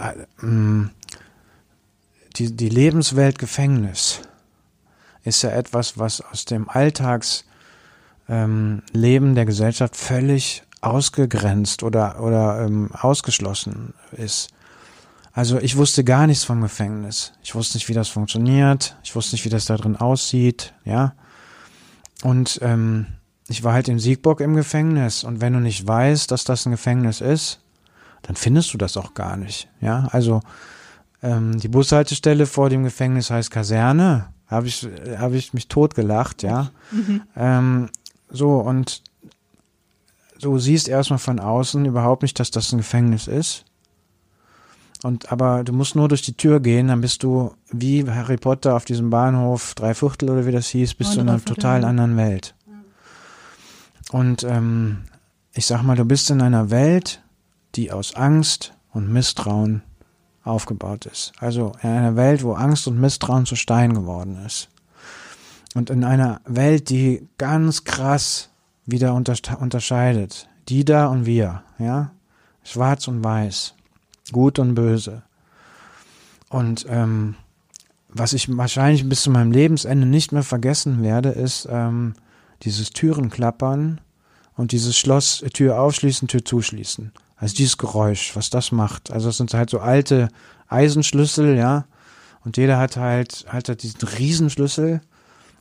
äh, äh, die, die Lebenswelt Gefängnis ist ja etwas, was aus dem Alltagsleben ähm, der Gesellschaft völlig ausgegrenzt oder, oder ähm, ausgeschlossen ist. Also ich wusste gar nichts vom Gefängnis. Ich wusste nicht, wie das funktioniert. Ich wusste nicht, wie das da drin aussieht. Ja. Und ähm, ich war halt in Siegburg im Gefängnis. Und wenn du nicht weißt, dass das ein Gefängnis ist, dann findest du das auch gar nicht. Ja, also ähm, die Bushaltestelle vor dem Gefängnis heißt Kaserne. Habe ich, hab ich mich totgelacht, ja. Mhm. Ähm, so, und du siehst erstmal von außen überhaupt nicht, dass das ein Gefängnis ist. Und aber du musst nur durch die Tür gehen, dann bist du wie Harry Potter auf diesem Bahnhof, drei Viertel oder wie das hieß, bist oh, du in einer total anderen Welt. Und ähm, ich sag mal, du bist in einer Welt, die aus Angst und Misstrauen aufgebaut ist. Also in einer Welt, wo Angst und Misstrauen zu Stein geworden ist. Und in einer Welt, die ganz krass wieder unterscheidet. Die da und wir, ja. Schwarz und weiß. Gut und böse. Und ähm, was ich wahrscheinlich bis zu meinem Lebensende nicht mehr vergessen werde, ist ähm, dieses Türenklappern und dieses Schloss, Tür aufschließen, Tür zuschließen. Also dieses Geräusch, was das macht. Also es sind halt so alte Eisenschlüssel, ja. Und jeder hat halt, halt, halt diesen Riesenschlüssel.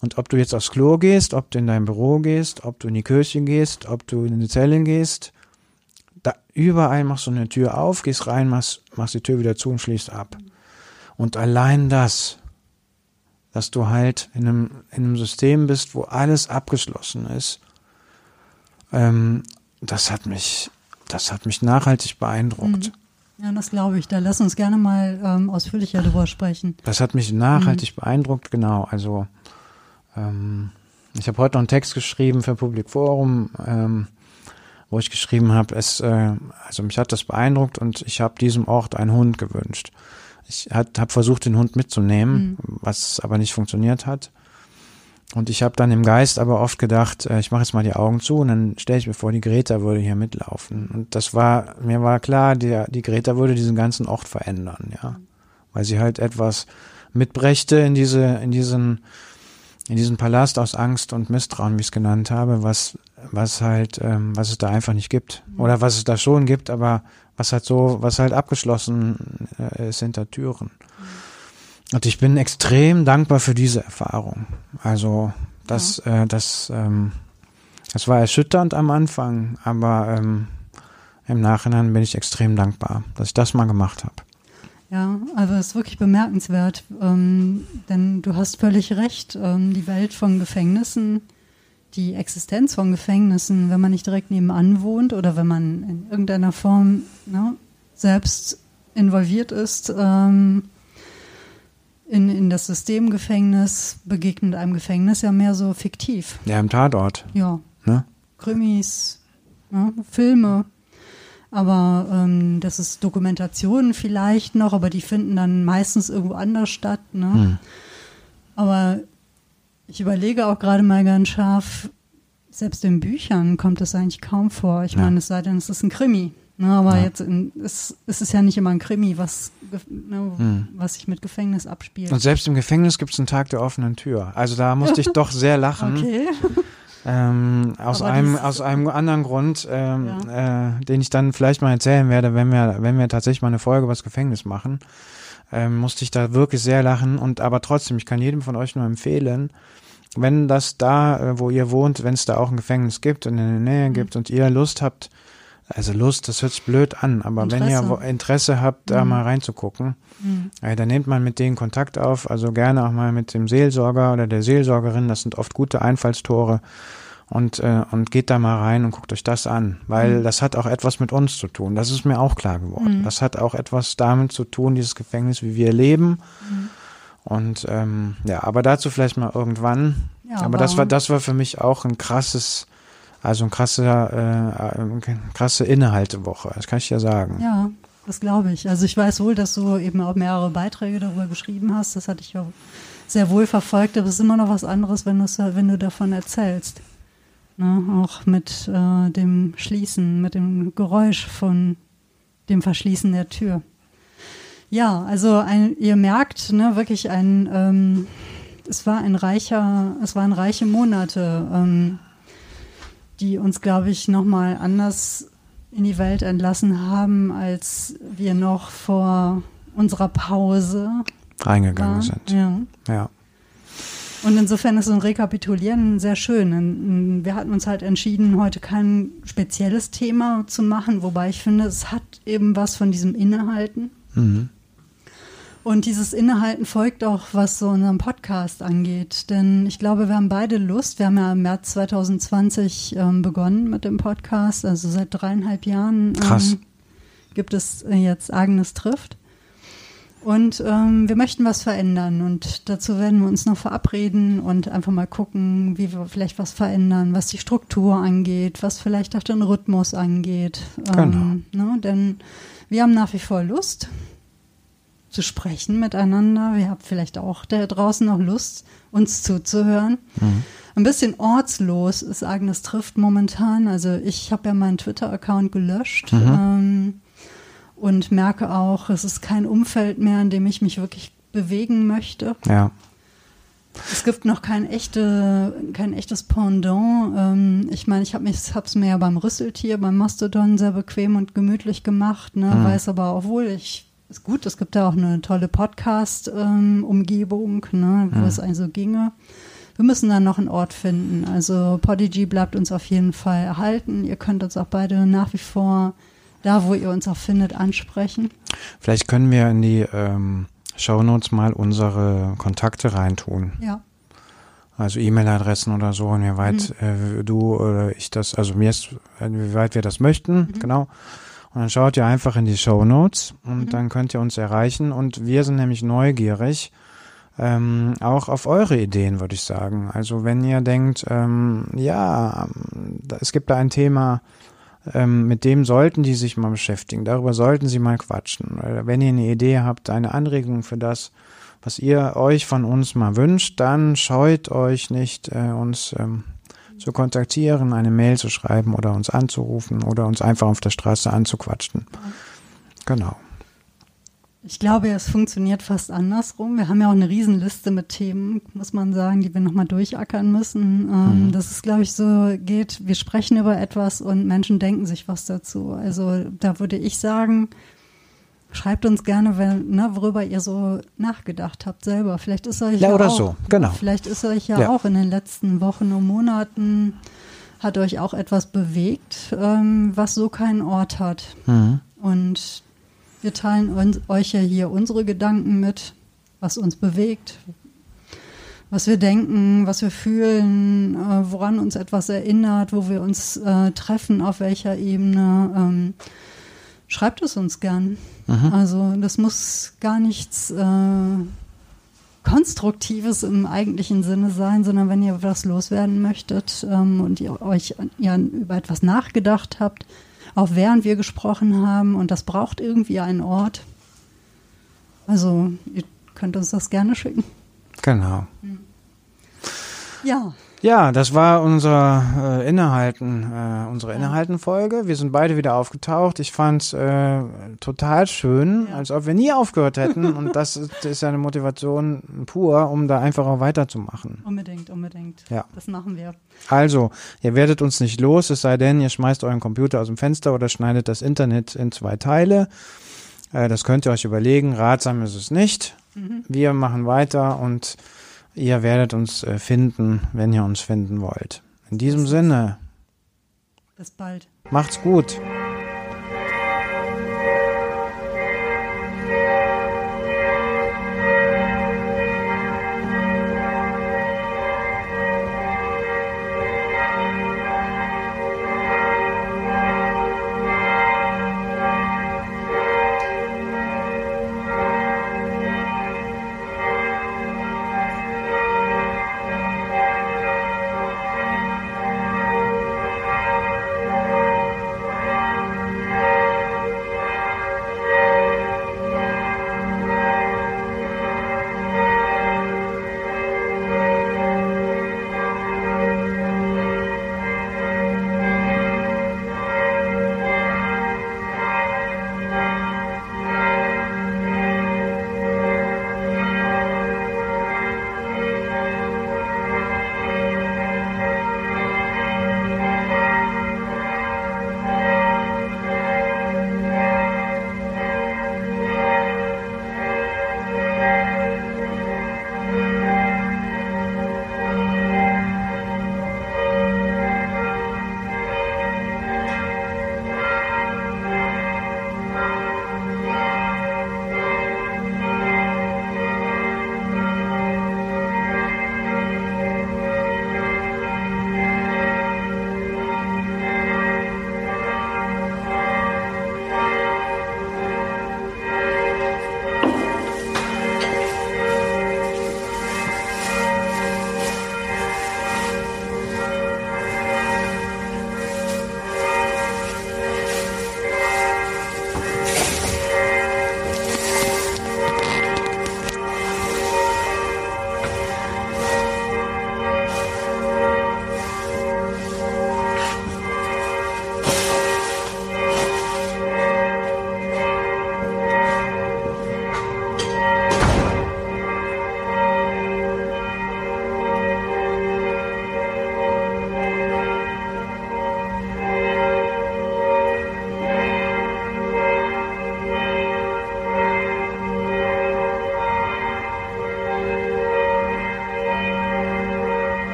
Und ob du jetzt aufs Klo gehst, ob du in dein Büro gehst, ob du in die Kirche gehst, ob du in die Zelle gehst, da überall machst du eine Tür auf, gehst rein, machst, machst die Tür wieder zu und schließt ab. Und allein das, dass du halt in einem, in einem System bist, wo alles abgeschlossen ist, ähm, das hat mich das hat mich nachhaltig beeindruckt. Mhm. Ja, das glaube ich. Da lass uns gerne mal ähm, ausführlicher darüber sprechen. Das hat mich nachhaltig mhm. beeindruckt, genau. Also ähm, ich habe heute noch einen Text geschrieben für Public Forum, ähm, wo ich geschrieben habe, es, äh, also mich hat das beeindruckt und ich habe diesem Ort einen Hund gewünscht. Ich habe versucht, den Hund mitzunehmen, mhm. was aber nicht funktioniert hat. Und ich habe dann im Geist aber oft gedacht, äh, ich mache jetzt mal die Augen zu und dann stelle ich mir vor, die Greta würde hier mitlaufen. Und das war, mir war klar, die, die Greta würde diesen ganzen Ort verändern, ja. Weil sie halt etwas mitbrächte in diese, in diesen, in diesen Palast aus Angst und Misstrauen, wie ich es genannt habe, was, was halt, ähm, was es da einfach nicht gibt. Oder was es da schon gibt, aber was halt so, was halt abgeschlossen äh, ist hinter Türen. Und ich bin extrem dankbar für diese Erfahrung. Also das, ja. äh, das, ähm, das war erschütternd am Anfang, aber ähm, im Nachhinein bin ich extrem dankbar, dass ich das mal gemacht habe. Ja, also es ist wirklich bemerkenswert, ähm, denn du hast völlig recht. Ähm, die Welt von Gefängnissen die Existenz von Gefängnissen, wenn man nicht direkt nebenan wohnt oder wenn man in irgendeiner Form ne, selbst involviert ist ähm, in, in das Systemgefängnis, begegnet einem Gefängnis ja mehr so fiktiv. Ja, im Tatort. Ja. Ne? Krimis, ne, Filme. Aber ähm, das ist Dokumentation vielleicht noch, aber die finden dann meistens irgendwo anders statt. Ne? Hm. Aber ich überlege auch gerade mal ganz scharf, selbst in Büchern kommt es eigentlich kaum vor. Ich Ja. meine, es sei denn, es ist ein Krimi. Ne, aber Ja. jetzt in, es, es ist ja nicht immer ein Krimi, was, ne, Hm. was sich mit Gefängnis abspielt. Und selbst im Gefängnis gibt es einen Tag der offenen Tür. Also da musste ich <laughs> doch sehr lachen. Okay. Ähm, <laughs> aus, Aber einem, aus einem anderen Grund, ähm, äh, den ich dann vielleicht mal erzählen werde, wenn wir, wenn wir tatsächlich mal eine Folge über das Gefängnis machen, ähm, musste ich da wirklich sehr lachen. Und aber trotzdem, ich kann jedem von euch nur empfehlen, wenn das da, äh, wo ihr wohnt, wenn es da auch ein Gefängnis gibt und in der Mhm. Nähe gibt und ihr Lust habt, also Lust, das hört sich blöd an, aber wenn ihr Interesse. Interesse habt, da Mhm. mal reinzugucken, Hm. äh, dann nehmt man mit denen Kontakt auf, also gerne auch mal mit dem Seelsorger oder der Seelsorgerin, das sind oft gute Einfallstore und, äh, und geht da mal rein und guckt euch das an, weil Mhm. das hat auch etwas mit uns zu tun, das ist mir auch klar geworden. Mhm. Das hat auch etwas damit zu tun, dieses Gefängnis, wie wir leben Mhm. und ähm, ja, aber dazu vielleicht mal irgendwann. Ja, aber das war, das war für mich auch ein krasses, also ein krasser, äh, krasse Innehaltewoche, das kann ich ja sagen. Ja, das glaube ich. Also ich weiß wohl, dass du eben auch mehrere Beiträge darüber geschrieben hast. Das hatte ich auch sehr wohl verfolgt, aber es ist immer noch was anderes, wenn, wenn du davon erzählst. Ne? Auch mit äh, dem Schließen, mit dem Geräusch von dem Verschließen der Tür. Ja, also ein, ihr merkt ne, wirklich ein, ähm, es war ein reicher, es waren reiche Monate, ähm, die uns, glaube ich, nochmal anders in die Welt entlassen haben, als wir noch vor unserer Pause Reingegangen waren. sind. Ja. Ja. Und insofern ist so ein Rekapitulieren sehr schön. Wir hatten uns halt entschieden, heute kein spezielles Thema zu machen, wobei ich finde, es hat eben was von diesem Innehalten. Mhm. Und dieses Innehalten folgt auch, was so unseren Podcast angeht. Denn ich glaube, wir haben beide Lust. Wir haben ja im März 2020 ähm, begonnen mit dem Podcast. Also seit dreieinhalb Jahren ähm, gibt es äh, jetzt Agnes trifft. Und ähm, wir möchten was verändern. Und dazu werden wir uns noch verabreden und einfach mal gucken, wie wir vielleicht was verändern, was die Struktur angeht, was vielleicht auch den Rhythmus angeht. Ähm, ne? Denn wir haben nach wie vor Lust zu sprechen miteinander. Wir haben vielleicht auch da draußen noch Lust, uns zuzuhören. Mhm. Ein bisschen ortslos ist Agnes trifft momentan. Also ich habe ja meinen Twitter-Account gelöscht Mhm. ähm, und merke auch, es ist kein Umfeld mehr, in dem ich mich wirklich bewegen möchte. Ja. Es gibt noch kein, echte, kein echtes Pendant. Ähm, ich meine, ich habe es mir ja beim Rüsseltier, beim Mastodon sehr bequem und gemütlich gemacht, ne? Mhm. weiß aber auch wohl, ich ist gut, es gibt da auch eine tolle Podcast-Umgebung, ne, wo Mhm. es also ginge. Wir müssen dann noch einen Ort finden. Also Podigy bleibt uns auf jeden Fall erhalten. Ihr könnt uns auch beide nach wie vor da, wo ihr uns auch findet, ansprechen. Vielleicht können wir in die ähm, Shownotes mal unsere Kontakte reintun. Ja. Also E-Mail-Adressen oder so, und wie weit äh, du oder ich das, also mir ist, äh, wie weit wir das möchten, genau. Und dann schaut ihr einfach in die Shownotes und dann könnt ihr uns erreichen. Und wir sind nämlich neugierig, ähm, auch auf eure Ideen, würde ich sagen. Also wenn ihr denkt, ähm, ja, ähm, es gibt da ein Thema, ähm, mit dem sollten die sich mal beschäftigen, darüber sollten sie mal quatschen. Wenn ihr eine Idee habt, eine Anregung für das, was ihr euch von uns mal wünscht, dann scheut euch nicht, äh, uns ähm, zu kontaktieren, eine Mail zu schreiben oder uns anzurufen oder uns einfach auf der Straße anzuquatschen. Genau. Ich glaube, es funktioniert fast andersrum. Wir haben ja auch eine Riesenliste mit Themen, muss man sagen, die wir nochmal durchackern müssen. Ähm, Mhm. Dass es, glaube ich, so geht, wir sprechen über etwas und Menschen denken sich was dazu. Also da würde ich sagen, schreibt uns gerne, wenn, ne, worüber ihr so nachgedacht habt selber. Vielleicht ist euch Ja, ja, oder auch, so, genau. Vielleicht ist euch ja, Ja. auch in den letzten Wochen und Monaten hat euch auch etwas bewegt, ähm, was so keinen Ort hat. Mhm. Und wir teilen uns, euch ja hier unsere Gedanken mit, was uns bewegt, was wir denken, was wir fühlen, äh, woran uns etwas erinnert, wo wir uns äh, treffen, auf welcher Ebene. Ähm, schreibt es uns gern. Mhm. Also das muss gar nichts äh, Konstruktives im eigentlichen Sinne sein, sondern wenn ihr was loswerden möchtet ähm, und ihr euch ihr über etwas nachgedacht habt, auch während wir gesprochen haben und das braucht irgendwie einen Ort. Also ihr könnt uns das gerne schicken. Genau. Ja. Ja, das war unser äh, Innehalten, äh, unsere Innehalten-Folge. Wir sind beide wieder aufgetaucht. Ich fand's äh, total schön, ja. als ob wir nie aufgehört hätten. <laughs> Und das ist, ist eine Motivation pur, um da einfach auch weiterzumachen. Unbedingt, unbedingt. Ja. Das machen wir. Also, ihr werdet uns nicht los, es sei denn, ihr schmeißt euren Computer aus dem Fenster oder schneidet das Internet in zwei Teile. Äh, das könnt ihr euch überlegen. Ratsam ist es nicht. Mhm. Wir machen weiter und Ihr werdet uns äh, finden, wenn ihr uns finden wollt. In diesem Sinne. Bis bald. Macht's gut.